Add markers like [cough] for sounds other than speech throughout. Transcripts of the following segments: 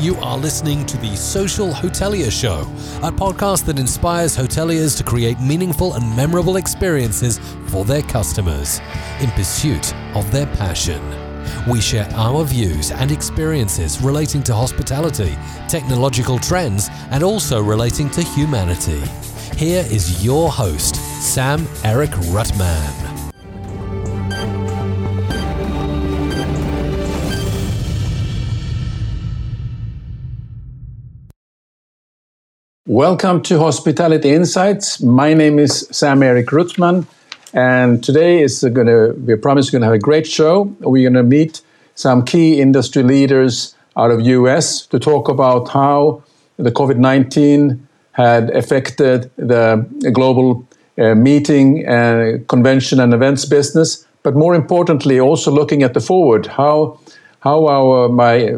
You are listening to the Social Hotelier Show, a podcast that inspires hoteliers to create meaningful and memorable experiences for their customers in pursuit of their passion. We share our views and experiences relating to hospitality, technological trends, and also relating to humanity. Here is your host, Sam Eric Rutman. Welcome to Hospitality Insights. My name is Sam Eric Rutman, and today is going to, we promise we're going to have a great show. We're going to meet some key industry leaders out of US to talk about how the COVID-19 had affected the global uh, meeting, uh, convention, and events business. But more importantly, also looking at the forward, how how our my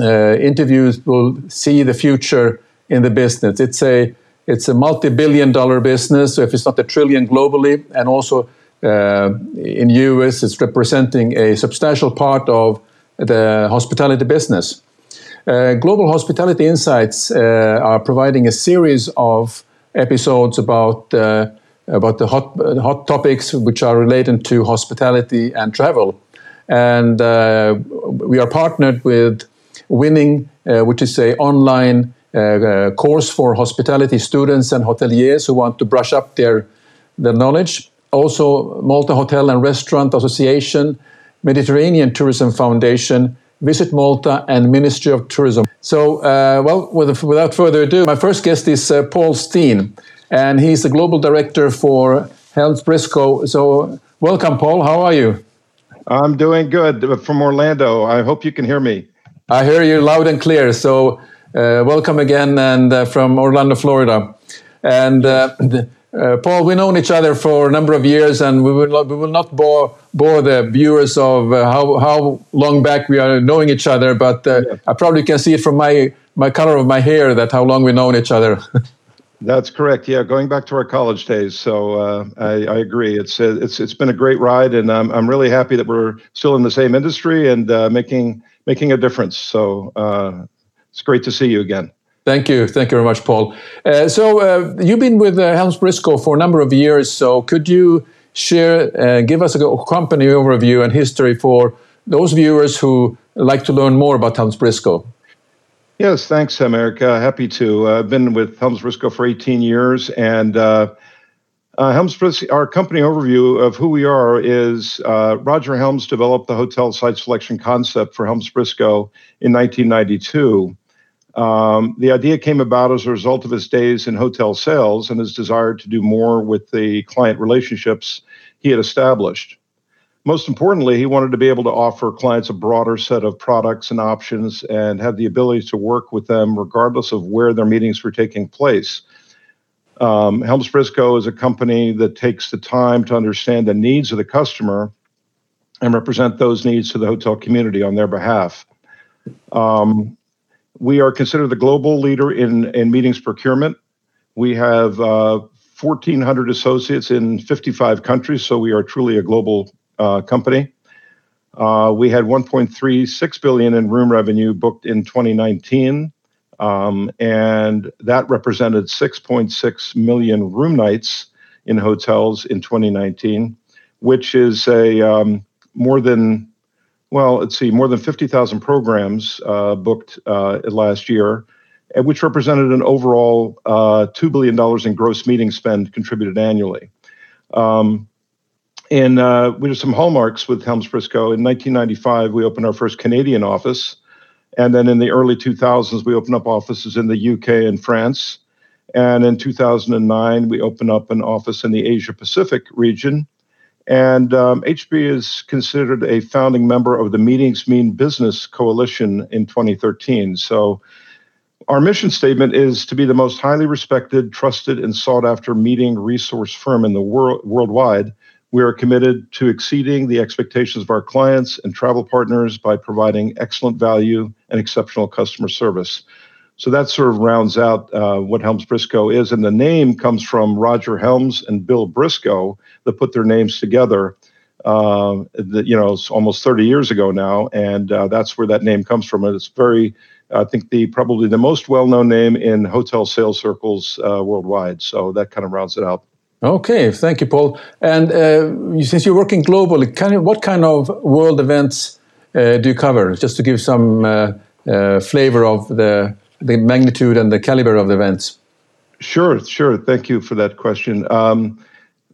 uh, interviews will see the future in the business. It's a it's a multi-billion dollar business, so if it's not a trillion globally, and also uh, in US, it's representing a substantial part of the hospitality business. Uh, Global Hospitality Insights uh, are providing a series of episodes about uh, about the hot hot topics which are related to hospitality and travel, and uh, we are partnered with Winning, uh, which is a online course for hospitality students and hoteliers who want to brush up their, their knowledge. Also, Malta Hotel and Restaurant Association, Mediterranean Tourism Foundation, Visit Malta, and Ministry of Tourism. So, uh, well, with, without further ado, my first guest is uh, Paul Steen, and he's the global director for HelmsBriscoe. So, welcome, Paul. How are you? I'm doing good from Orlando. I hope you can hear me. I hear you loud and clear. So, uh, welcome again, and uh, from Orlando, Florida. And uh, Paul, we've known each other for a number of years, and we will not, we will not bore bore the viewers of how how long back we are knowing each other. But yeah. I probably can see it from my my color of my hair that how long we've known each other. [laughs] That's correct. Yeah, going back to our college days. So uh, I, I, agree. It's it's it's been a great ride, and I'm I'm really happy that we're still in the same industry and uh, making making a difference. So uh, it's great to see you again. Thank you. Thank you very much, Paul. Uh, so, uh, you've been with uh, HelmsBriscoe for a number of years. So, could you share, uh, give us a company overview and history for those viewers who like to learn more about HelmsBriscoe? Yes, thanks, America. Happy to. Uh, I've been with HelmsBriscoe for 18 years, and uh, uh, Helms, our company overview of who we are is uh, Roger Helms developed the hotel site selection concept for HelmsBriscoe in 1992. Um, the idea came about as a result of his days in hotel sales and his desire to do more with the client relationships he had established. Most importantly, he wanted to be able to offer clients a broader set of products and options and have the ability to work with them regardless of where their meetings were taking place. Um, HelmsBriscoe is a company that takes the time to understand the needs of the customer and represent those needs to the hotel community on their behalf. Um, we are considered the global leader in, in meetings procurement. We have uh, 1,400 associates in 55 countries, so we are truly a global uh, company. Uh, we had 1.36 billion in room revenue booked in 2019, um, and that represented 6.6 million room nights in hotels in 2019, which is a um, more than well, let's see, more than 50,000 programs uh, booked uh, last year, which represented an overall uh, $2 billion in gross meeting spend contributed annually. Um, and uh, we did some hallmarks with HelmsBriscoe. In 1995, we opened our first Canadian office. And then in the early 2000s, we opened up offices in the UK and France. And in 2009, we opened up an office in the Asia Pacific region. And um, HB is considered a founding member of the Meetings Mean Business Coalition in 2013. So, our mission statement is to be the most highly respected, trusted, and sought after meeting resource firm in the world worldwide. We are committed to exceeding the expectations of our clients and travel partners by providing excellent value and exceptional customer service. So that sort of rounds out uh, what HelmsBriscoe is. And the name comes from Roger Helms and Bill Briscoe that put their names together. Uh, the, you know, it's almost 30 years ago now, and uh, that's where that name comes from. And it's very I think the probably the most well-known name in hotel sales circles uh, worldwide. So that kind of rounds it out. Okay, thank you, Paul. And uh, since you're working globally, kind of, what kind of world events uh, do you cover? Just to give some flavor of the the magnitude and the caliber of the events. Sure, sure. Thank you for that question. Um,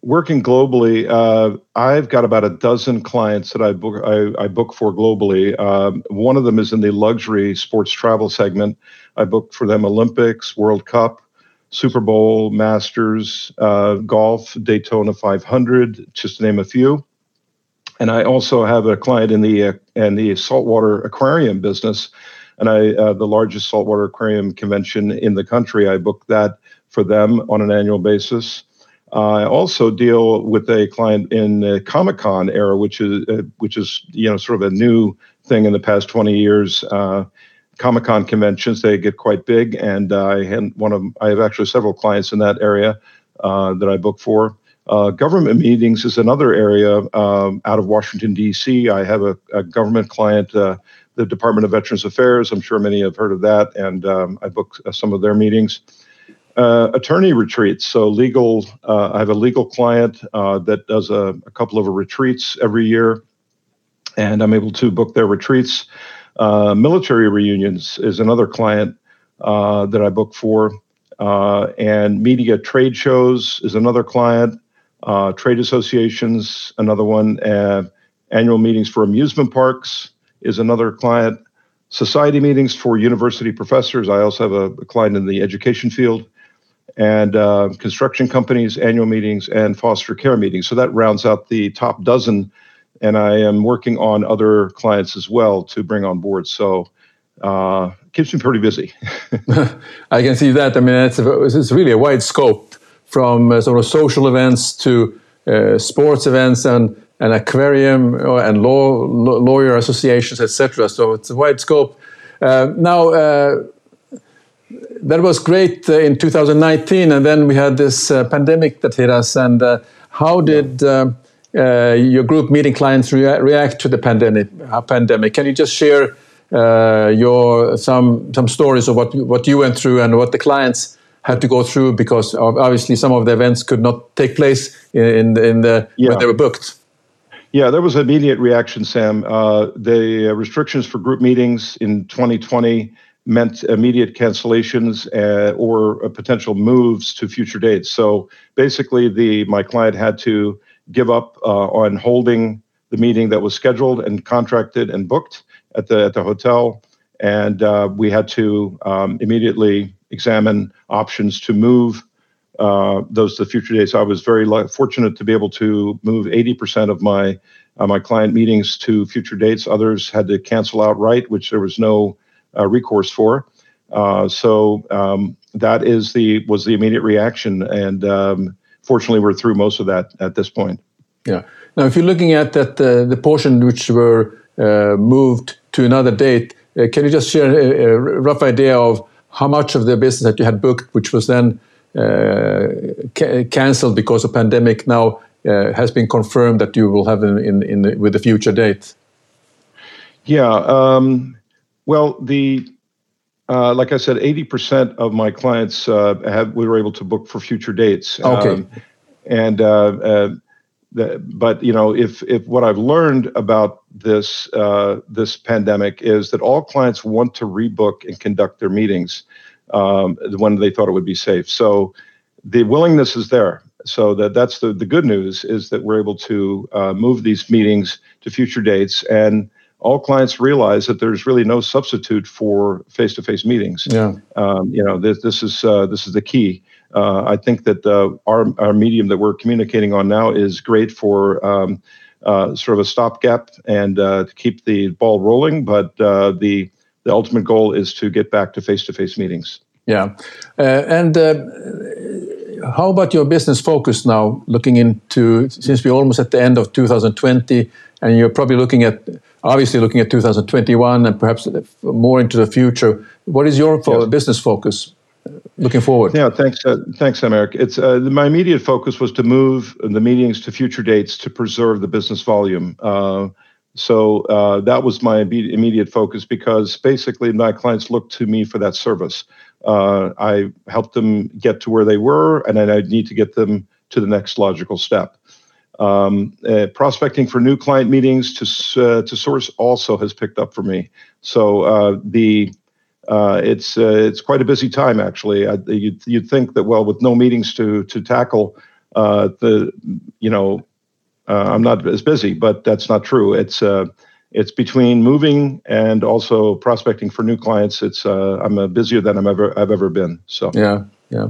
working globally, uh, I've got about a dozen clients that I book I, I book for globally. Um, one of them is in the luxury sports travel segment. I book for them Olympics, World Cup, Super Bowl, Masters, uh, golf, Daytona 500, just to name a few. And I also have a client in the uh, in the saltwater aquarium business, and I uh, the largest saltwater aquarium convention in the country. I book that for them on an annual basis. I also deal with a client in the Comic Con era, which is uh, which is you know sort of a new thing in the past 20 years. Uh, Comic Con conventions they get quite big, and I had one of I have actually several clients in that area uh, that I book for. Uh, government meetings is another area um, out of Washington D.C. I have a, a government client, uh, the Department of Veterans Affairs. I'm sure many have heard of that, and um, I book some of their meetings uh, attorney retreats. So legal, uh, I have a legal client uh, that does a, a, couple of retreats every year, and I'm able to book their retreats. Uh, military reunions is another client uh, that I book for, uh, and media trade shows is another client. Trade associations, another one. annual meetings for amusement parks is another client society meetings for university professors. I also have a, a, client in the education field and uh, construction companies, annual meetings, and foster care meetings. So that rounds out the top dozen. And I am working on other clients as well to bring on board. So uh, keeps me pretty busy. [laughs] I can see that. I mean, it's, a, it's really a wide scope from uh, sort of social events to uh, sports events and an aquarium uh, and law, lawyer associations, etc. So it's a wide scope. Uh, now, uh, that was great uh, in 2019, and then we had this uh, pandemic that hit us. And uh, how did uh, your group meeting clients rea react to the pandemic? Pandemic? Can you just share your some some stories of what what you went through and what the clients had to go through because obviously some of the events could not take place in in the yeah. when they were booked. Yeah, there was immediate reaction, Sam. the restrictions for group meetings in 2020 meant immediate cancellations uh, or uh, potential moves to future dates. So basically, the my client had to give up uh, on holding the meeting that was scheduled and contracted and booked at the at the hotel, and uh, we had to um, immediately examine options to move uh, those to future dates. I was very fortunate to be able to move 80% of my uh, my client meetings to future dates. Others had to cancel outright, which there was no uh, recourse for. Uh, so um, that is the was the immediate reaction, and um, fortunately, we're through most of that at this point. Yeah. Now, if you're looking at that, uh, the portion which were moved to another date, can you just share a, a, rough idea of how much of the business that you had booked, which was then uh, ca cancelled because of pandemic, now uh, has been confirmed that you will have in, in, in with the future date? Yeah, um, well, the uh, like I said, eighty percent of my clients uh, have we were able to book for future dates. Okay. Um, and uh, the, but you know, if if what I've learned about this uh, this pandemic is that all clients want to rebook and conduct their meetings um, when they thought it would be safe. So the willingness is there. So that that's the the good news is that we're able to uh, move these meetings to future dates and all clients realize that there's really no substitute for face-to-face meetings. Yeah. Um, you know, this, this is uh, this is the key. Uh, I think that uh, our our medium that we're communicating on now is great for um, uh, sort of a stopgap and uh, to keep the ball rolling. But uh, the the ultimate goal is to get back to face-to-face meetings. Yeah, and how about your business focus now? Looking into since we're almost at the end of 2020, and you're probably looking at obviously looking at 2021 and perhaps more into the future. What is your fo- yes. business focus uh, looking forward? Yeah, thanks, uh, thanks, Americ. It's uh, my immediate focus was to move the meetings to future dates to preserve the business volume. Uh, So uh, that was my immediate focus because basically my clients looked to me for that service. Uh, I helped them get to where they were, and then I need to get them to the next logical step. Um, uh, prospecting for new client meetings to uh, to source also has picked up for me. So uh, the uh, it's uh, it's quite a busy time actually. I, you'd you'd think that well with no meetings to to tackle uh, the you know I'm not as busy, but that's not true. It's it's between moving and also prospecting for new clients. It's I'm busier than I'm ever I've ever been. So yeah yeah.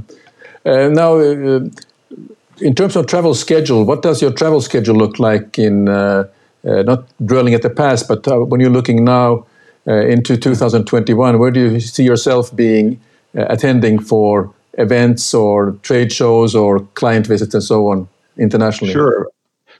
now in terms of travel schedule, what does your travel schedule look like in uh, uh, not dwelling at the past, but uh, when you're looking now uh, Uh, into 2021, where do you see yourself being uh, attending for events or trade shows or client visits and so on internationally? Sure.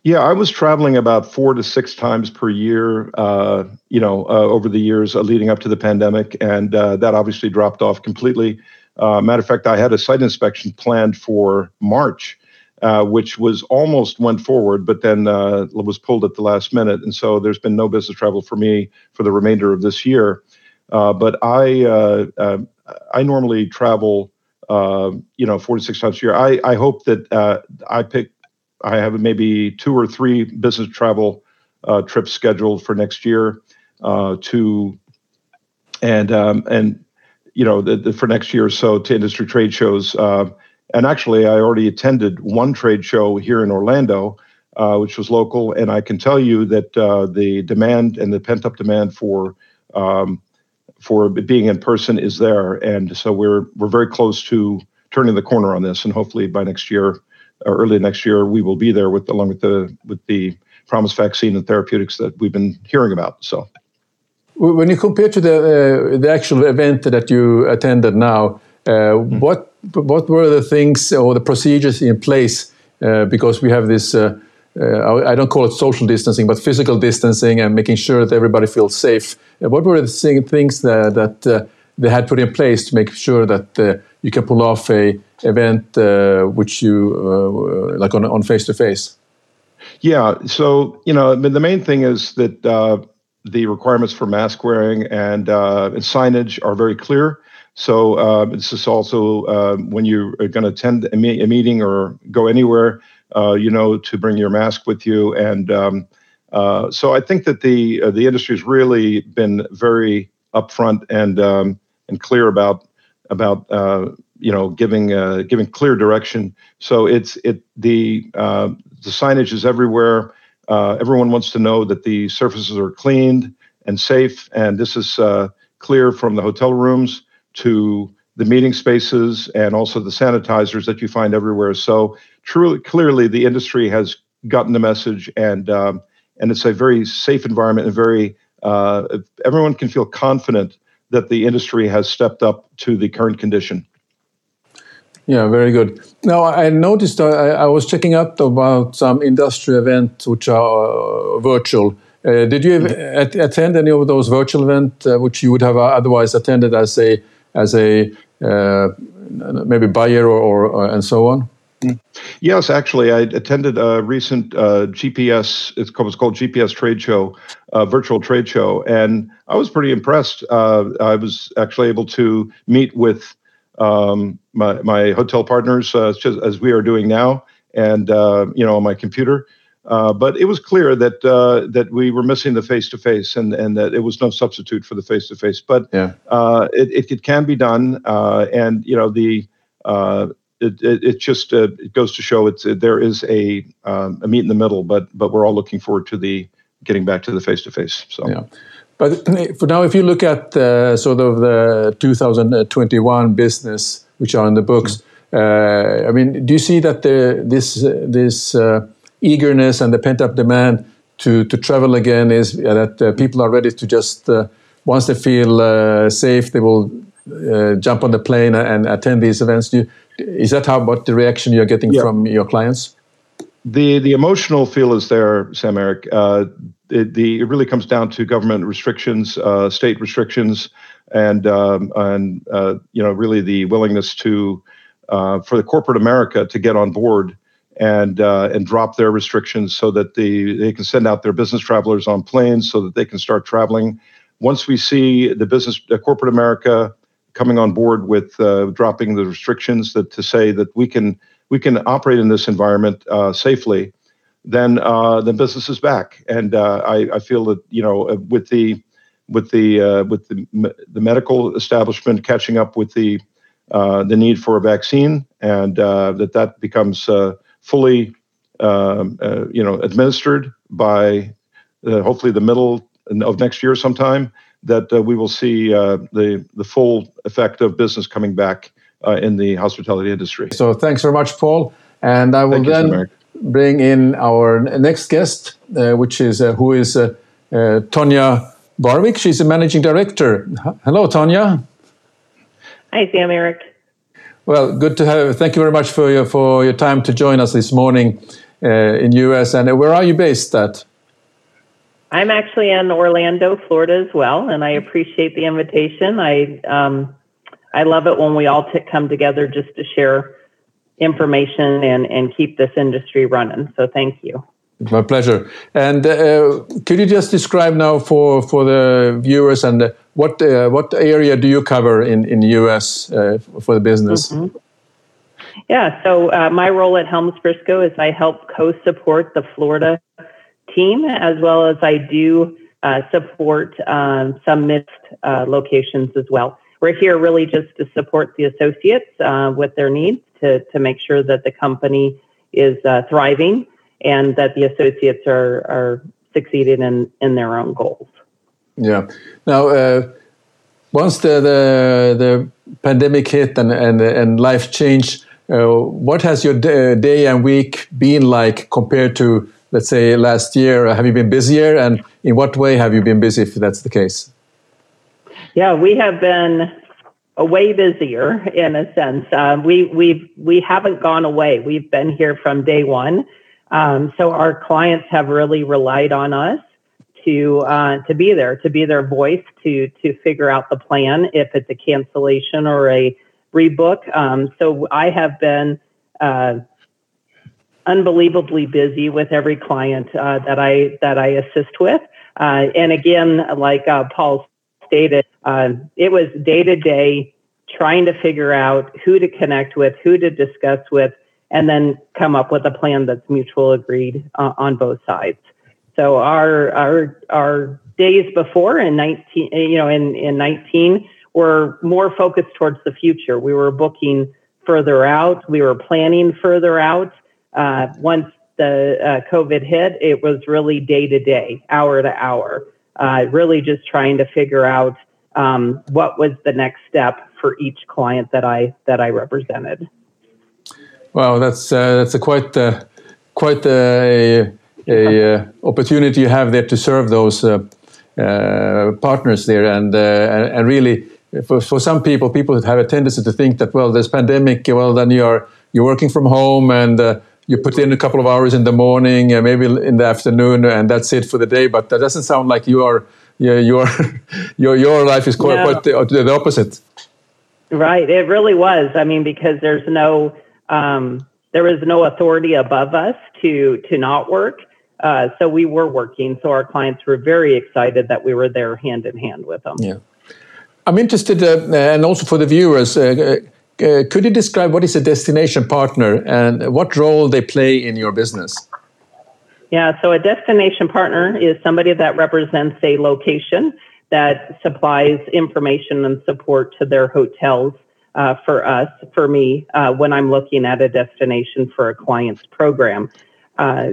Yeah, I was traveling about four to six times per year, uh, you know, uh, over the years uh, leading up to the pandemic, and that obviously dropped off completely. matter of fact, I had a site inspection planned for March uh, which was almost went forward, but then uh, was pulled at the last minute. And so there's been no business travel for me for the remainder of this year. Uh, but I uh, uh, I normally travel, you know, four to six times a year. I, I hope that I pick I have maybe two or three business travel trips scheduled for next year to and um, and you know the, the, for next year or so to industry trade shows. And actually, I already attended one trade show here in Orlando, uh, which was local, and I can tell you that uh, the demand and the pent up demand for um, for being in person is there, and so we're we're very close to turning the corner on this, and hopefully by next year or early next year we will be there with along with the with the promised vaccine and therapeutics that we've been hearing about. So. When you compare to the uh, the actual event that you attended now, mm. what what were the things or the procedures in place? Uh, because we have this, uh, uh, I don't call it social distancing, but physical distancing and making sure that everybody feels safe. what were the things that, that they had put in place to make sure that you can pull off a event which you like on on face to face? Yeah, so you know the main thing is that the requirements for mask wearing and, uh, and signage are very clear. So uh, this is also uh, when you're going to attend a, me- a, meeting or go anywhere, uh, you know, to bring your mask with you. And um, uh, so I think that the uh, the industry has really been very upfront and um, and clear about about uh, you know giving giving clear direction. So it's it the the signage is everywhere. everyone wants to know that the surfaces are cleaned and safe, and this is clear from the hotel rooms to the meeting spaces and also the sanitizers that you find everywhere. So truly, clearly, the industry has gotten the message, and um, and it's a very safe environment and very uh, everyone can feel confident that the industry has stepped up to the current condition. Yeah, very good. Now, I noticed uh, I, I was checking out about some industry events which are uh, virtual. Uh, did you mm-hmm. attend any of those virtual events uh, which you would have otherwise attended as a as a uh, maybe buyer or, or, or, and so on? Yes, actually, I attended a recent uh, GPS. It's called, it's called GPS Trade Show, uh, virtual trade show, and I was pretty impressed. Uh, I was actually able to meet with um, my my hotel partners, uh, just as we are doing now, and uh, you know, on my computer. Uh, but it was clear that uh, that we were missing the face to face, and and that it was no substitute for the face to face. But yeah. uh, it, it can be done, uh, and you know the uh, it, it, it just it goes to show it's there is a um, a meet in the middle. But but we're all looking forward to the getting back to the face to face. So yeah. But for now, if you look at sort of the 2021 business, which are in the books, mm-hmm. I mean, do you see that the, this this eagerness and the pent up demand to, to travel again is that uh, people are ready to just, uh, once they feel uh, safe, they will uh, jump on the plane and attend these events. You, is that how what the reaction you're getting yeah. from your clients? The the emotional feel is there, Sam Eric. Uh, it, the, it really comes down to government restrictions, uh, state restrictions, and um, and you know really the willingness to for the corporate America to get on board and uh, and drop their restrictions so that the they can send out their business travelers on planes so that they can start traveling. Once we see the business, corporate America coming on board with uh, dropping the restrictions that to say that we can we can operate in this environment uh, safely, then uh, the business is back. And uh, I, I, feel that you know with the with the with the the medical establishment catching up with the the need for a vaccine, and that that becomes fully um, you know administered by hopefully the middle of next year sometime that uh, we will see uh, the the full effect of business coming back uh, in the hospitality industry. So thanks very much, Paul. And I will then bring in our next guest, uh, which is uh, who is uh, Tonja Barwick. She's a managing director. Hello, Tonja. Hi, Sam Eric. Well, good to have. Thank you very much for your for your time to join us this morning in US. And where are you based at? I'm actually in Orlando, Florida as well, and I appreciate the invitation. I um, I love it when we all t- come together just to share information and and keep this industry running. So thank you. My pleasure. And uh, could you just describe now for for the viewers and uh, what uh, what area do you cover in in the U.S. Uh, for the business? Mm-hmm. Yeah. So uh, my role at HelmsBriscoe is I help co-support the Florida team, as well as I do uh, support um, some mixed uh, locations as well. We're here really just to support the associates uh, with their needs to, to make sure that the company is thriving and that the associates are, are succeeding in, in their own goals. Yeah. Now, uh, once the, the, the pandemic hit and, and, and life changed, uh, what has your day and week been like compared to let's say last year? Have you been busier, and in what way have you been busy if that's the case? Yeah, we have been way busier in a sense. Um, we we we haven't gone away. We've been here from day one. Um, so our clients have really relied on us to uh, to be there, to be their voice, to to figure out the plan if it's a cancellation or a rebook. Um, so I have been uh, unbelievably busy with every client uh, that I that I assist with. Uh, and again, like uh, Paul stated, uh, it was day to day trying to figure out who to connect with, who to discuss with, and then come up with a plan that's mutual agreed uh, on both sides. So our our our days before in 19, you know, in in 19 were more focused towards the future. We were booking further out. We were planning further out uh, once the uh, COVID hit, it was really day to day, hour to hour, uh, really just trying to figure out um, what was the next step for each client that I that I represented. Wow, that's uh, that's a quite the quite a, a uh, opportunity you have there to serve those partners there, and and really. For, for some people, people have a tendency to think that well, there's pandemic. Well, then you're you're working from home, and you put in a couple of hours in the morning, uh, maybe in the afternoon, and that's it for the day. But that doesn't sound like you are, you your, [laughs] your, your life is quite, no. quite the, the, opposite. Right. It really was. I mean, because there's no, um, there was no authority above us to to not work. Uh, so we were working. So our clients were very excited that we were there hand in hand with them. Yeah. I'm interested, uh, and also for the viewers, uh, uh, could you describe what is a destination partner and what role they play in your business? Yeah, so a destination partner is somebody that represents a location that supplies information and support to their hotels uh, for us, for me, uh, when I'm looking at a destination for a client's program. Uh,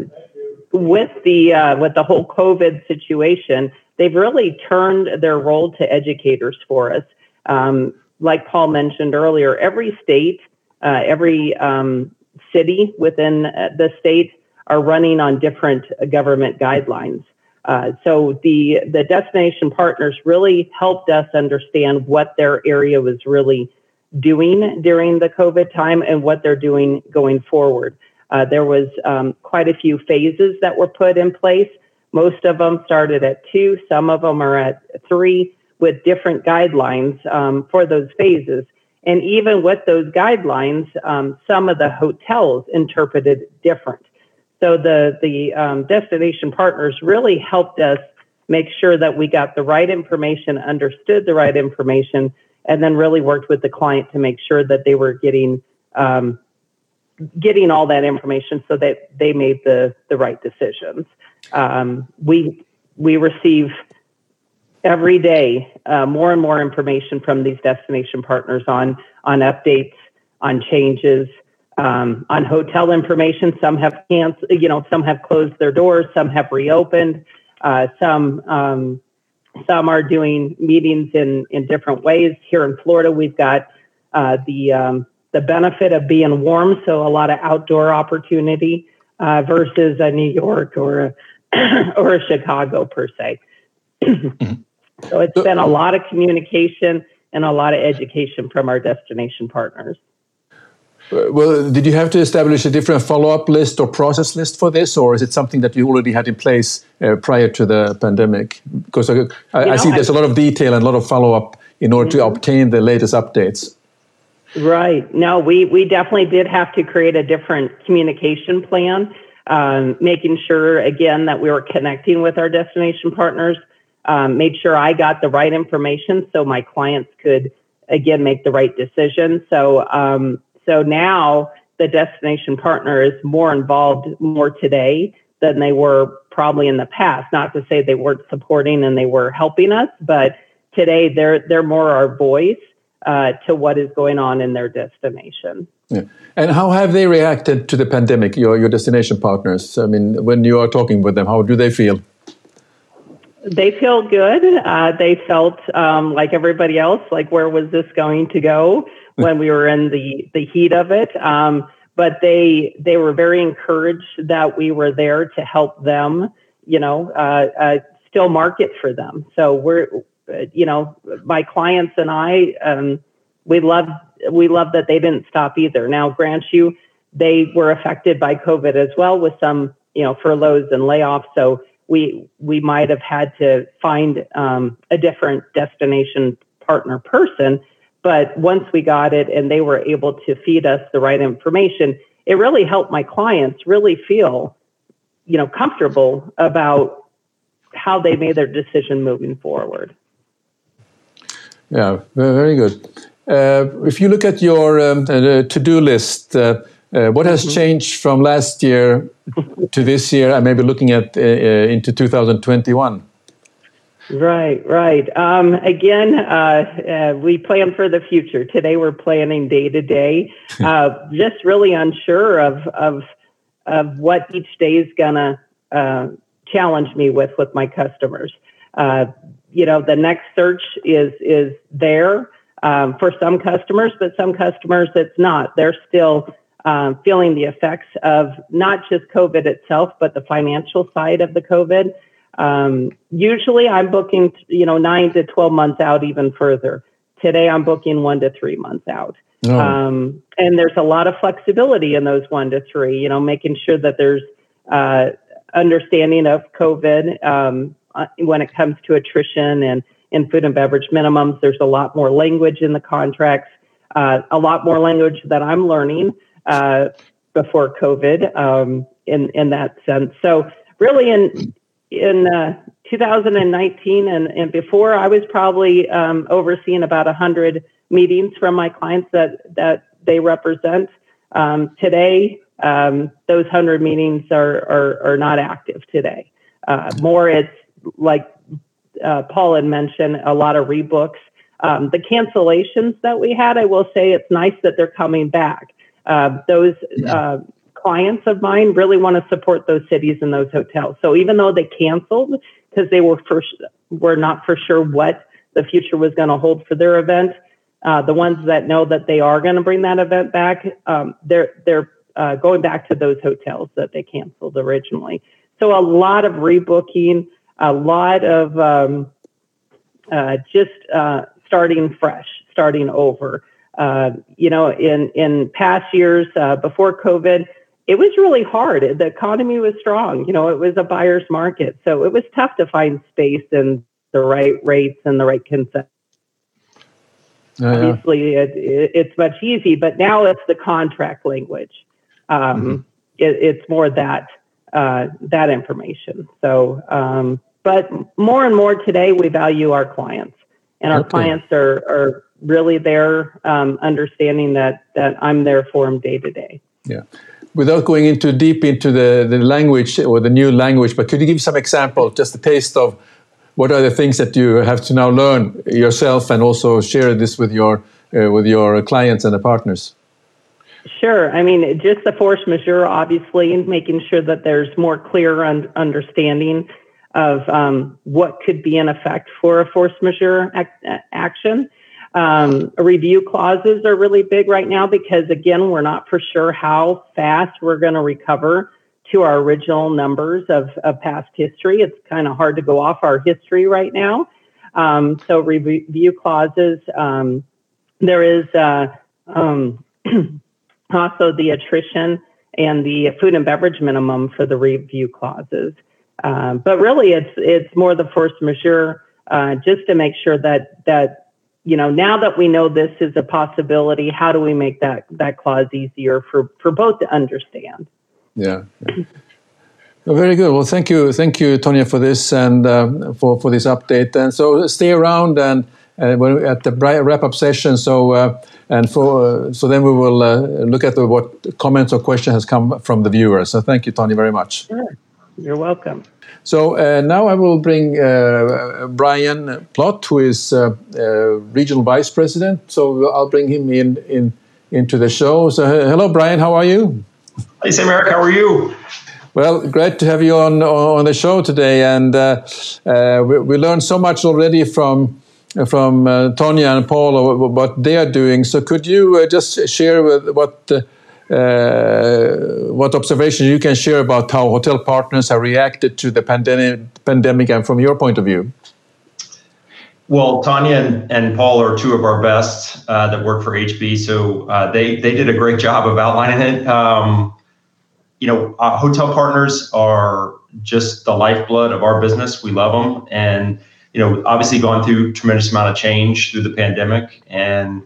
with the uh, with the whole COVID situation, they've really turned their role to educators for us. Um, like Paul mentioned earlier, every state, uh, every um, city within uh, the state are running on different government guidelines. Uh, so the the destination partners really helped us understand what their area was really doing during the COVID time and what they're doing going forward. Uh, there was um, quite a few phases that were put in place. Most of them started at two, some of them are at three with different guidelines um, for those phases. And even with those guidelines, um, some of the hotels interpreted different. So the the um, destination partners really helped us make sure that we got the right information, understood the right information, and then really worked with the client to make sure that they were getting um, getting all that information so that they made the the right decisions. Um, we we receive every day uh, more and more information from these destination partners on on updates, on changes, um, on hotel information. Some have canceled, you know, some have closed their doors, some have reopened, uh, some um, some are doing meetings in in different ways. Here in Florida, we've got uh, the um, the benefit of being warm, so a lot of outdoor opportunity uh, versus a New York or a, [clears throat] or a Chicago per se. Mm-hmm. so it's been a lot of communication and a lot of education from our destination partners. Uh, well, did you have to establish a different follow-up list or process list for this, or is it something that you already had in place uh, prior to the pandemic? Because I, I, I see there's a lot of detail and a lot of follow-up in order mm-hmm. to obtain the latest updates. Right. No, we we definitely did have to create a different communication plan, um, making sure again that we were connecting with our destination partners. Um, made sure I got the right information so my clients could again make the right decision. So um, so now the destination partner is more involved more today than they were probably in the past. Not to say they weren't supporting and they were helping us, but today they're they're more our voice uh, to what is going on in their destination. Yeah. And how have they reacted to the pandemic? Your your destination partners. I mean, when you are talking with them, how do they feel? They feel good. Uh, they felt um, like everybody else. Like, where was this going to go? [laughs] when we were in the the heat of it. Um, but they they were very encouraged that we were there to help them. You know, uh, uh, still market for them. So we're, you know, my clients and I, um, we love we love that they didn't stop either. Now, grant you, they were affected by COVID as well with some, you know, furloughs and layoffs. So we we might have had to find um, a different destination partner person but once we got it and they were able to feed us the right information, it really helped my clients really feel, you know, comfortable about how they made their decision moving forward. Yeah, very good. Uh, if you look at your um, uh, to-do list, uh, uh what has mm -hmm. changed from last year to this year, and maybe looking at uh, uh, into 2021? Right, right. Um, again, uh, uh, we plan for the future. Today, we're planning day to day. [laughs] Uh, just really unsure of of of what each day is gonna uh, challenge me with with my customers. You know, the next search is is there um, for some customers, but some customers it's not. They're still um, feeling the effects of not just COVID itself, but the financial side of the COVID. Um, usually I'm booking, you know, nine to 12 months out, even further. Today I'm booking one to three months out. Oh. Um, and there's a lot of flexibility in those one to three, you know, making sure that there's uh, understanding of COVID um, when it comes to attrition and in food and beverage minimums. There's a lot more language in the contracts, uh, a lot more language that I'm learning uh, before COVID um, in, in that sense. So really in in uh, 2019 and, and before, I was probably um, overseeing about 100 meetings from my clients that, that they represent. Um, today, um, those 100 meetings are, are, are not active today. Uh, more, it's like uh, Paul had mentioned, a lot of rebooks. Um, the cancellations that we had, I will say it's nice that they're coming back. Uh, those uh, clients of mine really want to support those cities and those hotels. So even though they canceled because they were for, were not for sure what the future was going to hold for their event, uh, the ones that know that they are going to bring that event back, um, they're they're uh, going back to those hotels that they canceled originally. So a lot of rebooking, a lot of um, uh, just uh, starting fresh, starting over. Uh, you know, in in past years uh, before COVID, it was really hard. The economy was strong. You know, it was a buyer's market. So it was tough to find space and the right rates and the right consent. Oh, yeah. Obviously, it, it, it's much easy, but now it's the contract language. Um, mm-hmm. it, it's more that uh, that information. So, um, but more and more today, we value our clients, and our okay. clients are are really there, um, understanding that that I'm there for them day to day. Yeah. Without going into deep into the, the language or the new language, but could you give some example, just a taste of what are the things that you have to now learn yourself and also share this with your uh, with your clients and the partners sure i mean just the force majeure obviously making sure that there's more clear un- understanding of um, what could be in effect for a force majeure ac- action um, review clauses are really big right now because again we're not for sure how fast we're going to recover to our original numbers of, of past history. It's kind of hard to go off our history right now. Um, so review clauses. Um, there is uh, um, [clears throat] also the attrition and the food and beverage minimum for the review clauses. Um, but really, it's it's more the force majeure, uh, just to make sure that that you know now that we know this is a possibility, how do we make that that clause easier for for both to understand? Yeah. Very good. Well, thank you, thank you, Tonja, for this and uh, for for this update. And so stay around and uh, at the wrap-up session. So uh, and for uh, so then we will uh, look at the, what comments or question has come from the viewers. So thank you, Tony, very much. Sure. You're welcome. So uh, now I will bring Brian Plott, who is regional vice president. So I'll bring him in in into the show. So hello, Brian. How are you? Hey, Sam Eric, how are you? Well, great to have you on on the show today, and uh, uh, we, we, learned so much already from from uh, Tonja and Paul what they are doing. So, could you uh, just share with what uh, what observations you can share about how hotel partners have reacted to the pandemic, pandemic, and from your point of view? Well, Tonja and, and Paul are two of our best uh, that work for HB, so uh, they they did a great job of outlining it. Um, you know, uh, hotel partners are just the lifeblood of our business. We love them, and you know, obviously gone through tremendous amount of change through the pandemic, and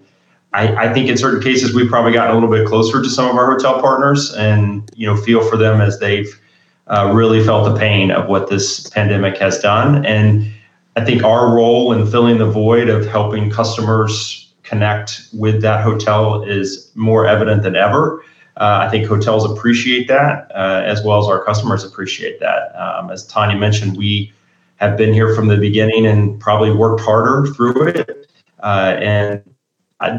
I, I think in certain cases we've probably gotten a little bit closer to some of our hotel partners, and you know, feel for them as they've uh, really felt the pain of what this pandemic has done, and I think our role in filling the void of helping customers connect with that hotel is more evident than ever. Uh, I think hotels appreciate that uh, as well as our customers appreciate that. Um, as Tonja mentioned, we have been here from the beginning and probably worked harder through it. Uh, and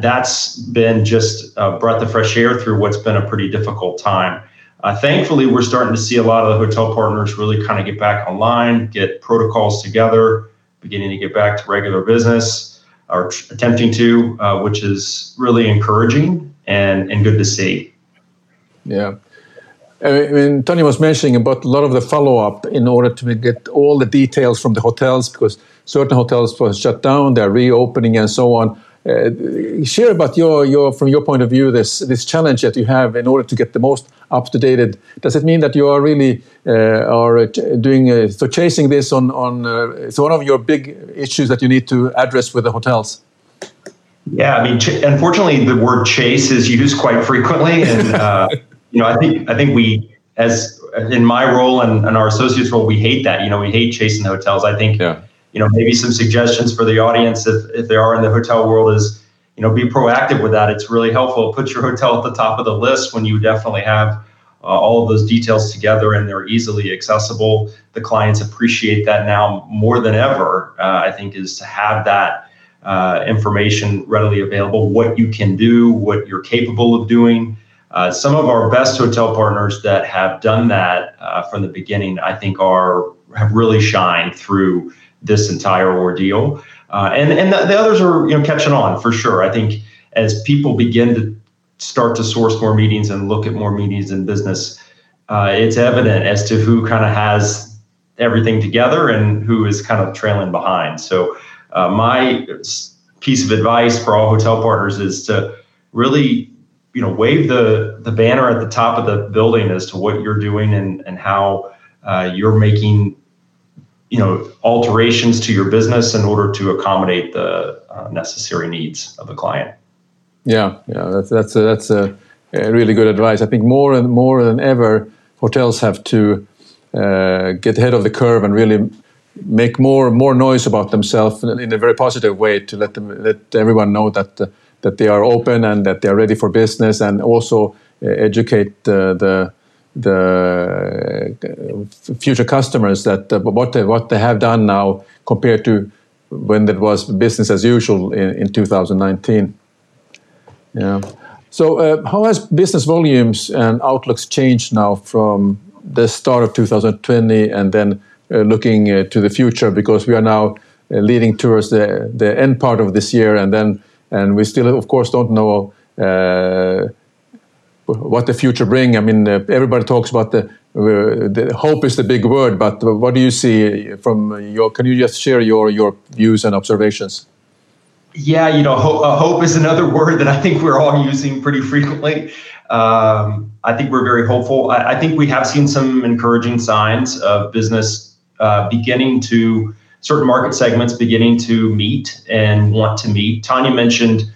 that's been just a breath of fresh air through what's been a pretty difficult time. Uh, thankfully, we're starting to see a lot of the hotel partners really kind of get back online, get protocols together, beginning to get back to regular business or tr- attempting to, uh, which is really encouraging and, and good to see. Yeah. I mean, Tony was mentioning about a lot of the follow up in order to get all the details from the hotels because certain hotels were shut down, they're reopening, and so on. Uh, share about your, your from your point of view this this challenge that you have in order to get the most up to date. Does it mean that you are really uh, are doing uh, so chasing this on on? Uh, it's one of your big issues that you need to address with the hotels. Yeah, I mean, ch- unfortunately, the word chase is used quite frequently, and uh, [laughs] you know, I think I think we as in my role and, and our associates role, we hate that. You know, we hate chasing hotels. I think. Yeah you know, maybe some suggestions for the audience if, if they are in the hotel world is, you know, be proactive with that. It's really helpful. Put your [laughs] hotel at the top of the list when you definitely have uh, all of those details together and they're easily accessible. The clients appreciate that now more than ever, uh, I think, is to have that uh, information readily available, what you can do, what you're capable of doing. Uh, some of our best hotel partners that have done that uh, from the beginning, I think, are have really shined through this entire ordeal. Uh, and and the, the, others are you know catching on for sure. I think as people begin to start to source more meetings and look at more meetings in business, uh, it's evident as to who kind of has everything together and who is kind of trailing behind. So uh, my piece of advice for all hotel partners is to really you know wave the the banner at the top of the building as to what you're doing and and how uh, you're making you know alterations to your business in order to accommodate the uh, necessary needs of the client. Yeah, yeah, that's that's a, that's a, really good advice. I think more and more than ever, hotels have to uh, get ahead of the curve and really make more more noise about themselves in a very positive way to let them let everyone know that uh, that they are open and that they are ready for business and also uh, educate uh, the the uh, future customers that what they, what they have done now compared to when it was business as usual in, in 2019. Yeah. So, uh, how has business volumes and outlooks changed now from the start of 2020 and then uh, looking uh, to the future? Because we are now leading towards the, the end part of this year, and then and we still, of course, don't know uh, what the future bring. I mean, uh, everybody talks about the, uh, the, hope is the big word, but what do you see from your? Can you just share your your views and observations? Yeah, you know, hope, uh, hope is another [laughs] word that I think we're all using pretty frequently. Um, I think we're very hopeful. I, I, think we have seen some encouraging signs of business uh, beginning to certain market segments beginning to meet and want to meet. Tonja mentioned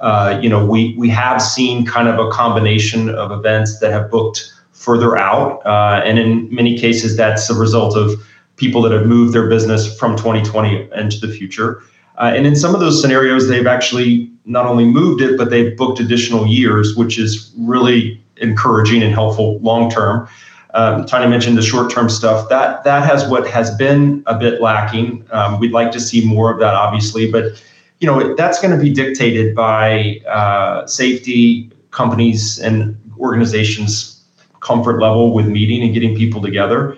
uh, you know, we we have seen kind of a combination of events that have booked further out, uh, and in many cases, that's a result of people that have moved their business from 2020 into the future. Uh, and in some of those scenarios, they've actually not only moved it, but they've booked additional years, which is really encouraging and helpful long term. Um, Tonja mentioned the short term stuff. That that has what has been a bit lacking. Um, we'd like to see more of that, obviously, but you know that's going to be dictated by uh, safety companies and organizations comfort level with meeting and getting people together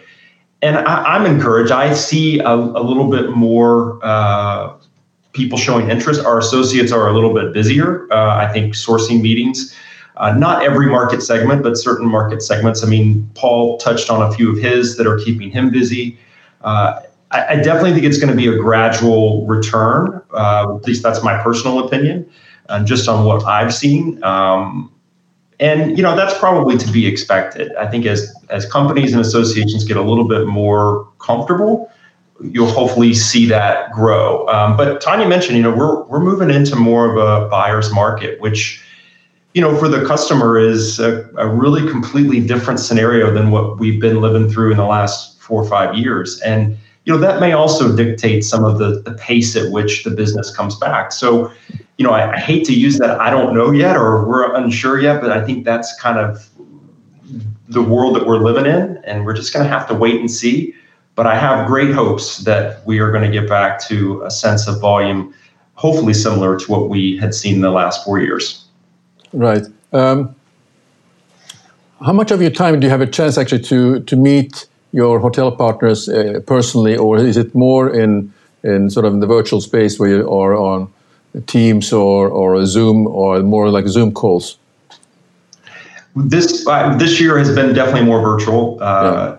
and I, am encouraged i see a, a little bit more uh, people showing interest our associates are a little bit busier uh, i think sourcing meetings uh, not every market segment but certain market segments i mean paul touched on a few of his that are keeping him busy uh, I, I definitely think it's going to be a gradual return. Uh, at least that's my personal opinion, and just on what I've seen. Um, and you know that's probably to be expected. I think as as companies and associations get a little bit more comfortable, you'll hopefully see that grow. Um, but Tonja mentioned, you know, we're we're moving into more of a buyer's market, which you know, for the customer is a, a, really completely different scenario than what we've been living through in the last four or five years. And you know that may also dictate some of the, the pace at which the business comes back. So you know I, I, hate to use that i don't know yet or we're unsure yet but i think that's kind of the world that we're living in and we're just going to have to wait and see. But i have great hopes that we are going to get back to a sense of volume hopefully similar to what we had seen in the last four years right um, how much of your time do you have a chance actually to to meet your hotel partners uh, personally, or is it more in in sort of in the virtual space where you are on Teams or or Zoom or more like Zoom calls? This uh, this year has been definitely more virtual. Uh, yeah.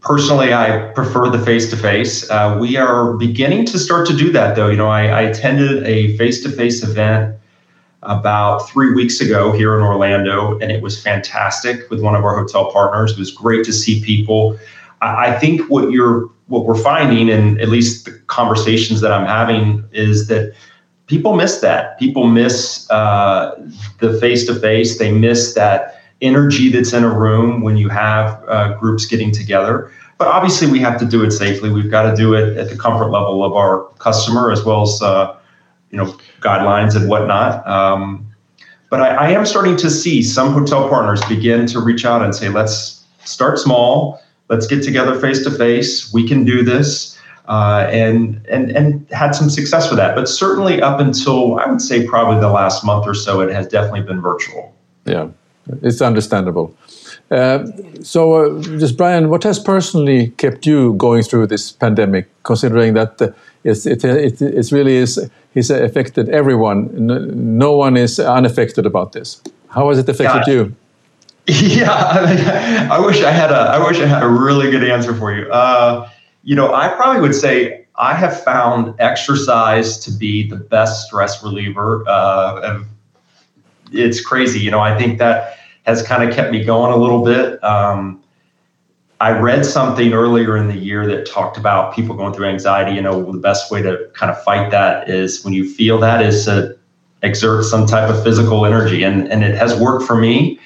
Personally, I prefer the face to face. We are beginning to start to do that, though. You know, I, I attended a face to face event about three weeks ago here in Orlando, and it was fantastic with one of our hotel partners. It was great to see people. I think what you're what we're finding, and at least the conversations that I'm having, is that people miss that. People miss uh, the face to face. They miss that energy that's in a room when you have uh, groups getting together. But obviously, we have to do it safely. We've got to do it at the comfort level of our customer, as well as uh, you know guidelines and whatnot. Um, but I, I am starting to see some hotel partners begin to reach out and say, "Let's start small." let's get together face to face. We can do this. Uh, and and and had some success with that. But certainly up until I would say probably the last month or so, it has definitely been virtual. Yeah, it's understandable. Uh, so, uh, just Brian, what has personally kept you going through this pandemic? Considering that uh, it's, it, it, it really is it's affected everyone. No, no, one is unaffected about this. How has it affected you? [laughs] Yeah, I, I, wish I had a I wish I had a really good answer for you. Uh, you know, I probably would say I have found exercise to be the best stress reliever. Uh, it's crazy, you know. I think that has kind of kept me going a little bit. Um, I read something earlier in the year that talked about people going through anxiety. You know, the best way to kind of fight that is when you feel that is to exert some type of physical energy, and and it has worked for me.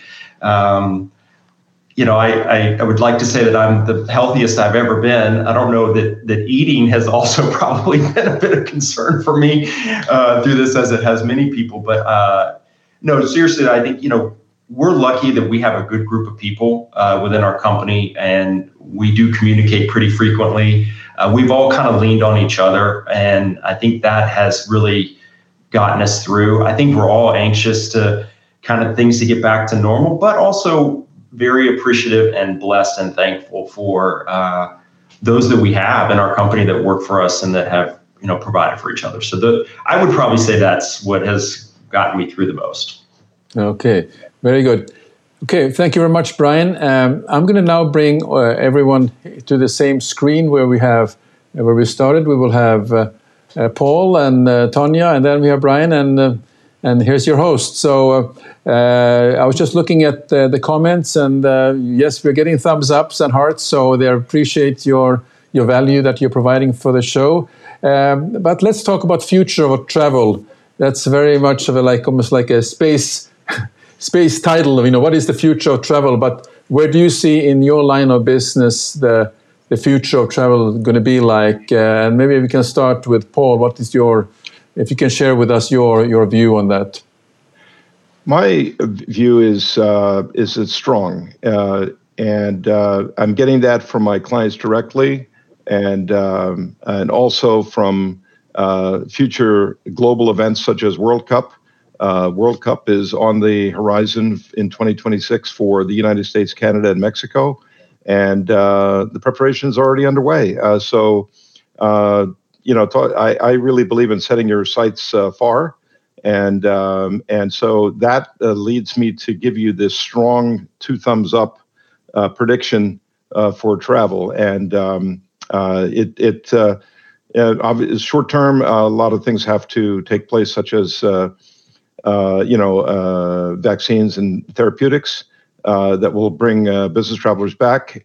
Um, you know, I, I, I, would like to say that I'm the healthiest I've ever been. I don't know that that eating has [laughs] also probably been a bit of concern for me uh, through this, as it has many people. But uh, no, seriously, I think you know we're lucky that we have a good group of people uh, within our company, and we do communicate pretty frequently. Uh, we've all kind of leaned on each other, and I think that has really gotten us through. I think we're all anxious to kind of things to get back to normal, but also very appreciative and blessed and thankful for uh, those that we have in our company that work for us and that have you know provided for each other. So the I would probably say that's what has gotten me through the most. Okay, very good. Okay, thank you very much, Brian. Um, I'm going to now bring uh, everyone to the same screen where we have uh, where we started. We will have uh, uh Paul and uh, Tonja, and then we have Brian and and here's your host. So I was just looking at the comments, and yes, we're getting thumbs ups and hearts. So they appreciate your your value that you're providing for the show. Um, but let's talk about future of travel. That's very much of a like almost like a space space title. You know, what is the future of travel? But where do you see in your line of business the the future of travel going to be like? Uh, and maybe we can start with Paul. What is your if you can share with us your your view on that. My view is uh, is it's strong, uh, and uh, I'm getting that from my clients directly, and um, and also from uh, future global events such as World Cup. Uh, World Cup is on the horizon in 2026 for the United States, Canada, and Mexico, and uh, the preparations are already underway. so you know, I, I really believe in setting your sights uh, far, and um, and so that uh, leads me to give you this strong two thumbs up uh, prediction uh, for travel, and um, uh, it it uh, short term. a lot of things have to take place, such as Uh, you know uh, vaccines and therapeutics. Uh, that will bring business travelers back,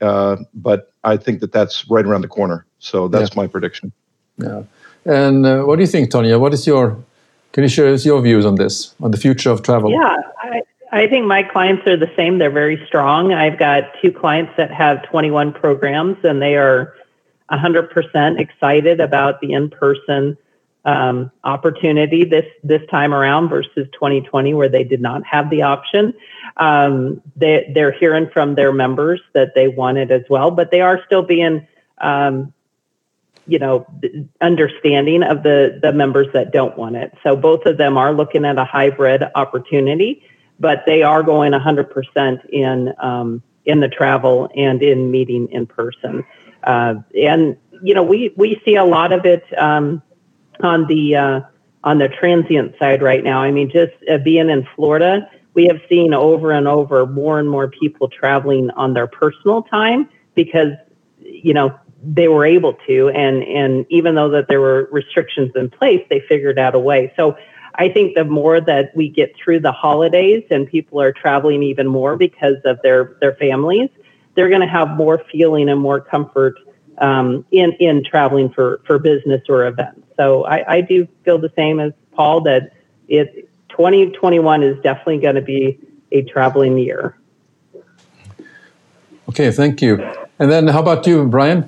but I think that that's right around the corner. So that's yeah. my prediction. Yeah. And uh, what do you think, Tonja? What is your can you share your views on this, on the future of travel? Yeah, I, I think my clients are the same. They're very strong. I've got two clients that have 21 programs, and they are 100% excited about the in-person um, opportunity this this time around versus 2020, where they did not have the option. Um, they they're hearing from their members that they want it as well, but they are still being um, you know understanding of the the members that don't want it so both of them are looking at a hybrid opportunity but they are going 100% in um, in the travel and in meeting in person uh, and you know we we see a lot of it um, on the uh, on the transient side right now. I mean just uh, being in florida we have seen over and over more and more people traveling on their personal time because you know they were able to and and even though that there were restrictions in place they figured out a way. So i think the more that we get through the holidays and people are traveling even more because of their their families they're going to have more feeling and more comfort um, in in traveling for for business or events so i i do feel the same as paul that it 2021 is definitely going to be a traveling year okay thank you and then how about you brian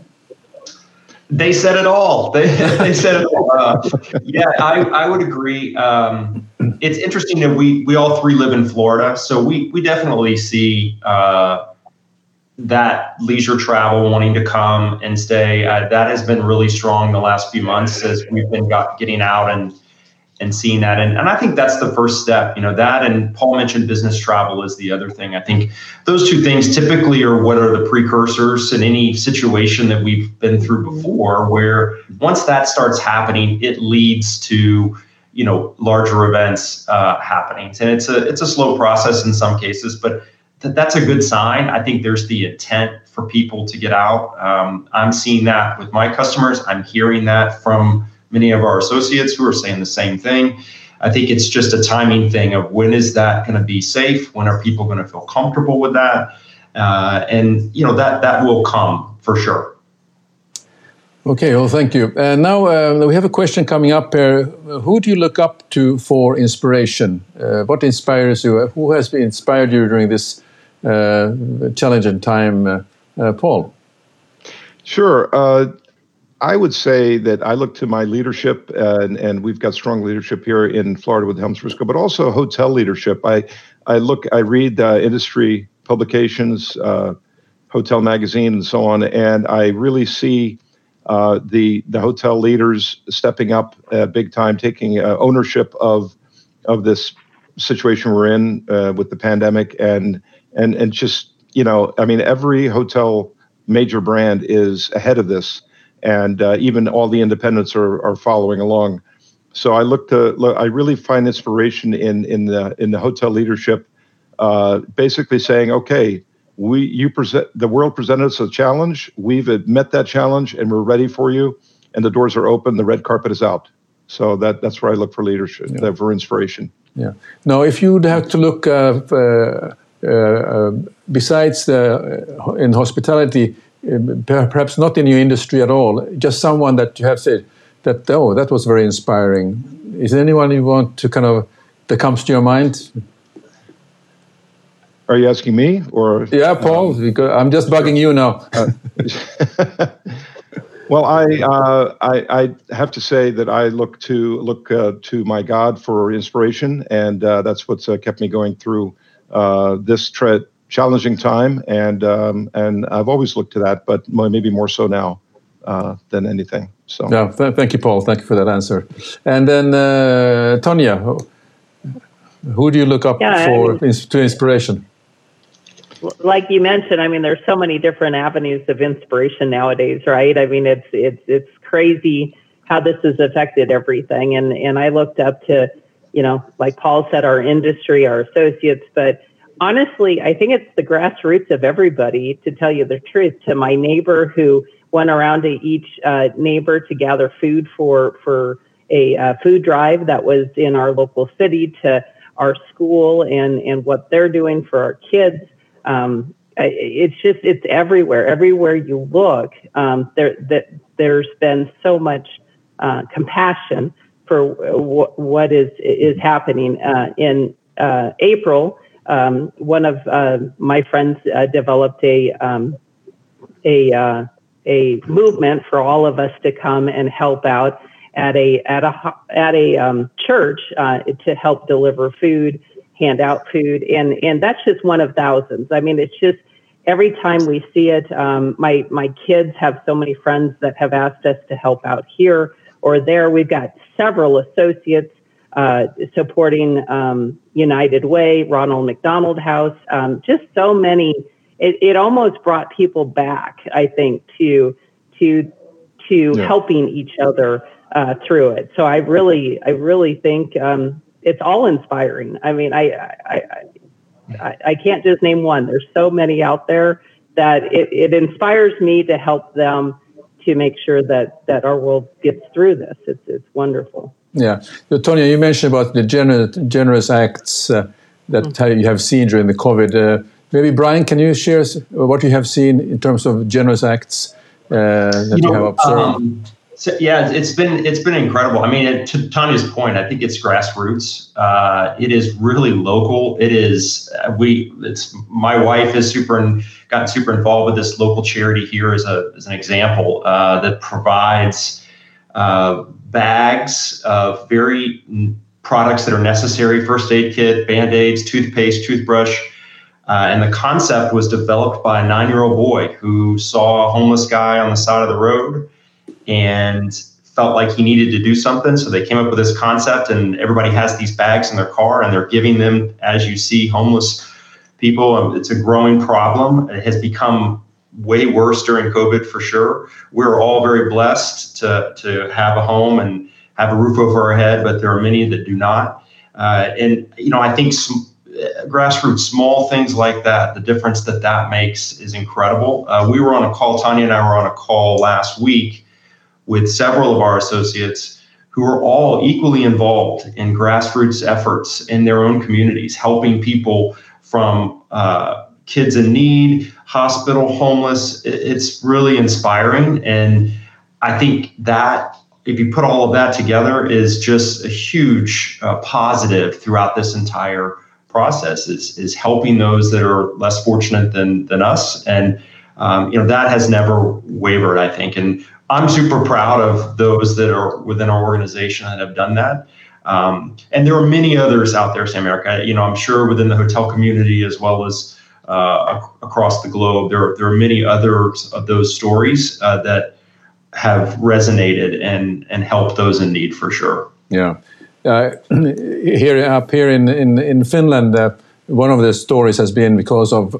they said it all. [laughs] They, they said it all. Uh, yeah, I, I would agree. Um, it's interesting that we we all three live in Florida, so we we definitely see uh, that leisure travel wanting to come and stay. Uh, that has been really strong the last few months as we've been got, getting out and and seeing that. And, and I think that's the first step, you know, that and Paul mentioned business travel is the other thing. I think those two things typically are what are the precursors in any situation that we've been through before, where once that starts happening, it leads to, you know, larger events uh, happening. And it's a, it's a slow process in some cases, but that's a good sign. I think there's the intent for people to get out. Um, I'm seeing that with my customers. I'm hearing that from, many of our associates who are saying the same thing. I think it's just a timing thing of when is that going to be safe? When are people going to feel comfortable with that? uh, and you know that that will come for sure. Okay, well, thank you. And now uh, we have a question coming up here. Who do you look up to for inspiration? Uh, what inspires you? Who has inspired you during this uh, challenging time, uh, uh, Paul? Sure. Uh, I would say that I look to my leadership, and, and we've got strong leadership here in Florida with HelmsBriscoe, but also hotel leadership. I, I look, I read industry publications, Hotel Magazine, and so on, and I really see uh, the the hotel leaders stepping up uh, big time, taking uh, ownership of of this situation we're in uh, with the pandemic, and and and just you know, I mean, every hotel major brand is ahead of this, and uh, even all the independents are are following along. So I look to look, I really find inspiration in in the in the hotel leadership, basically saying, okay we you present the world presented us a challenge. We've met that challenge and we're ready for you and the doors are open. The red carpet is out. So that that's where i look for leadership yeah. for inspiration. Yeah. Now if you would have to look uh, uh, uh, besides the, uh, in hospitality uh, perhaps not in your industry at all just someone that you have said that oh that was very inspiring is there anyone you want to kind of that comes to your mind are you asking me or? Yeah, Paul. Um, I'm just bugging you now. [laughs] well, I, uh, I, I have to say that I look to look uh, to my God for inspiration, and uh, that's what's uh, kept me going through uh, this tre- challenging time. And um, and I've always looked to that, but maybe more so now uh, than anything. So yeah, th- thank you, Paul. Thank you for that answer. And then uh, Tonja, who do you look up yeah, for I mean, to inspiration? like you mentioned, I mean, there's so many different avenues of inspiration nowadays, right? I mean, it's it's it's crazy how this has affected everything. And and I looked up to, you know, like Paul said, our industry, our associates, but honestly, I think it's the grassroots of everybody. To tell you the truth, to my neighbor who went around to each uh, neighbor to gather food for for a uh, food drive that was in our local city to our school and and what they're doing for our kids um, it's just it's everywhere. Everywhere you look, um, there that there's been so much uh, compassion for w- what is is happening. Uh, in uh, April, um, one of uh, my friends uh, developed a um, a uh, a movement for all of us to come and help out at a at a at a um, church to help deliver food hand out food, and and that's just one of thousands. I mean, it's just every time we see it. Um, my my kids have so many friends that have asked us to help out here or there. We've got several associates uh, supporting um, United Way, Ronald McDonald House, um, just so many. It, it almost brought people back, I think, to to to yeah. helping each other uh, through it. So I really, I really think um, it's all inspiring. I mean, I, I, I, I can't just name one. There's so many out there that it, it inspires me to help them to make sure that, that our world gets through this. It's, it's wonderful. Yeah. So, Tonja, you mentioned about the generous, generous acts uh, that mm-hmm. you have seen during the COVID. Uh, maybe, Brian, can you share what you have seen in terms of generous acts uh, that you, know, you have observed? Um, so, yeah, it's been it's been incredible. I mean, to Tonja's point, I think it's grassroots. Uh, it is really local. It is uh, we. It's my wife has super gotten super involved with this local charity here as a as an example uh, that provides uh, bags of very products that are necessary: first aid kit, band aids, toothpaste, toothbrush. Uh, and the concept was developed by a nine year old boy who saw a homeless guy on the side of the road and felt like he needed to do something. So they came up with this concept, and everybody has these bags in their car, and they're giving them, as you see, homeless people. Um, it's a growing problem. It has become way worse during COVID for sure. We're all very blessed to, to have a home and have a roof over our head, but there are many that do not. Uh, and, you know, I think some, uh, grassroots, small things like that, the difference that that makes is incredible. Uh, we were on a call, Tonja and I were on a call last week with several of our associates who are all equally involved in grassroots efforts in their own communities, helping people from uh, kids in need, hospital, homeless. It's really inspiring. And I think that if you put all of that together is just a huge uh, positive throughout this entire process is, is helping those that are less fortunate than, than us. And, um, you know, that has never wavered, I think. And I'm super proud of those that are within our organization that have done that. Um, and there are many others out there, Sam Erica. You know, I'm sure within the hotel community as well as uh, across the globe, there, there are many others of those stories uh, that have resonated and and helped those in need for sure. Yeah, uh, [clears throat] here up here in in in Finland, uh, one of the stories has been because of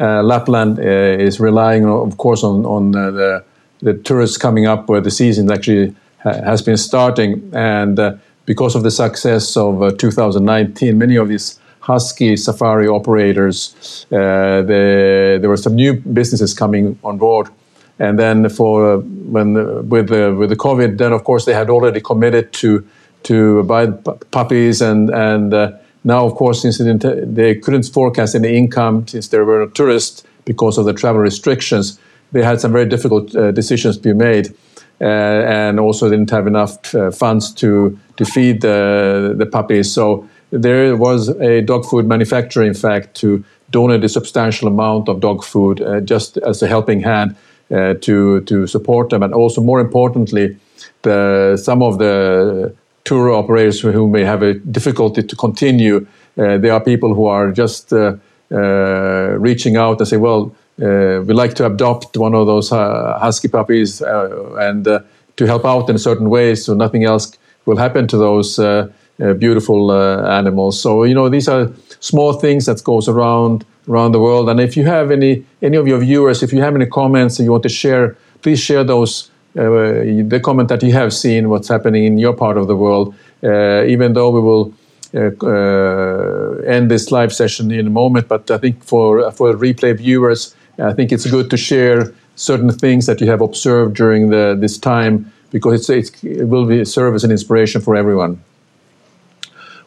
uh, Lapland uh, is relying, of course, on on the the tourists coming up where the season actually ha has been starting and because of the success of uh, 2019, many of these Husky safari operators, uh, the, there were some new businesses coming on board. And then for uh, when uh, with the with the COVID, then of course they had already committed to to buy puppies and and uh, now of course since they couldn't forecast any income since there were no tourists because of the travel restrictions, they had some very difficult uh, decisions to be made. Uh, and also didn't have enough uh, funds to to feed the the puppies. So there was a dog food manufacturer, in fact, to donate a substantial amount of dog food uh, just as a helping hand to to support them, and also more importantly, the some of the tour operators who may have a difficulty to continue. Uh, there are people who are just uh, uh, reaching out and say, well, uh, we like to adopt one of those uh, husky puppies uh, and to help out in certain way so nothing else will happen to those beautiful animals. So you know these are small things that goes around around the world. And if you have any any of your viewers, if you have any comments that you want to share, please share those. Uh, the comment that you have seen what's happening in your part of the world. Uh, even though we will uh, end this live session in a moment, but I think for for replay viewers, I think it's good to share certain things that you have observed during the, this time because it's, it's, it will be serve as an inspiration for everyone.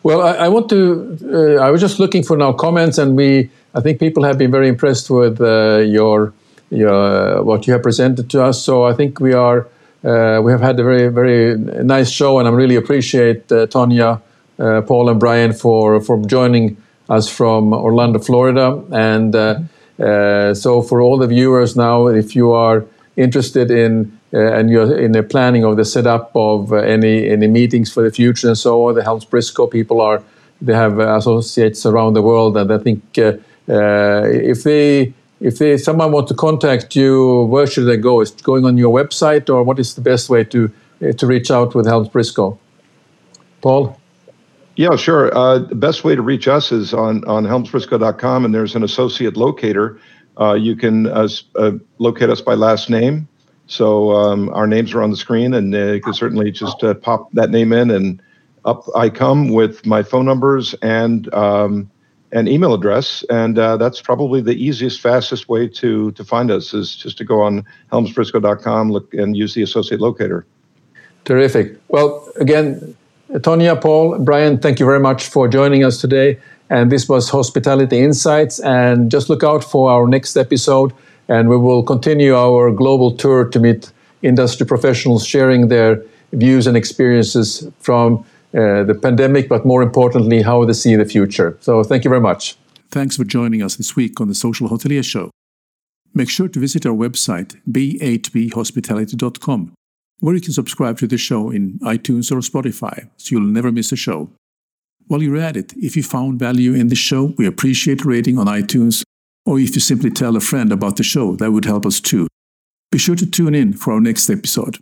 Well, I, I want to. Uh, I was just looking for now comments, and we. I think people have been very impressed with uh, your your what you have presented to us. So I think we are. Uh, we have had a very very nice show, and I really appreciate uh, Tonja, uh, Paul, and Brian for for joining us from Orlando, Florida, and. Uh, uh, Uh, so for all the viewers now, if you are interested in uh, and you're in the planning of the setup of uh, any any meetings for the future and so on, the HelmsBriscoe people are they have uh, associates around the world, and I think uh, if they if they, someone wants to contact you, where should they go? Is going on your website, or what is the best way to to reach out with HelmsBriscoe? Paul. Yeah, sure. Uh, the best way to reach us is on, on helmsbriscoe.com, and there's an associate locator. Uh, you can uh, uh, locate us by last name. So um, our names are on the screen, and uh, you can certainly just uh, pop that name in, and up I come with my phone numbers and um, an email address. And that's probably the easiest, fastest way to, to find us is just to go on helmsbriscoe.com look, and use the associate locator. Terrific. Well, again, Tonja, Paul, Brian, thank you very much for joining us today. And this was Hospitality Insights. And just look out for our next episode. And we will continue our global tour to meet industry professionals sharing their views and experiences from uh, the pandemic, but more importantly, how they see the future. So thank you very much. Thanks for joining us this week on the Social Hotelier Show. Make sure to visit our website, b8bhospitality.com where you can subscribe to the show in iTunes or Spotify so you'll never miss a show. While you're at it, if you found value in the show, we appreciate rating on iTunes, or if you simply tell a friend about the show, that would help us too. Be sure to tune in for our next episode.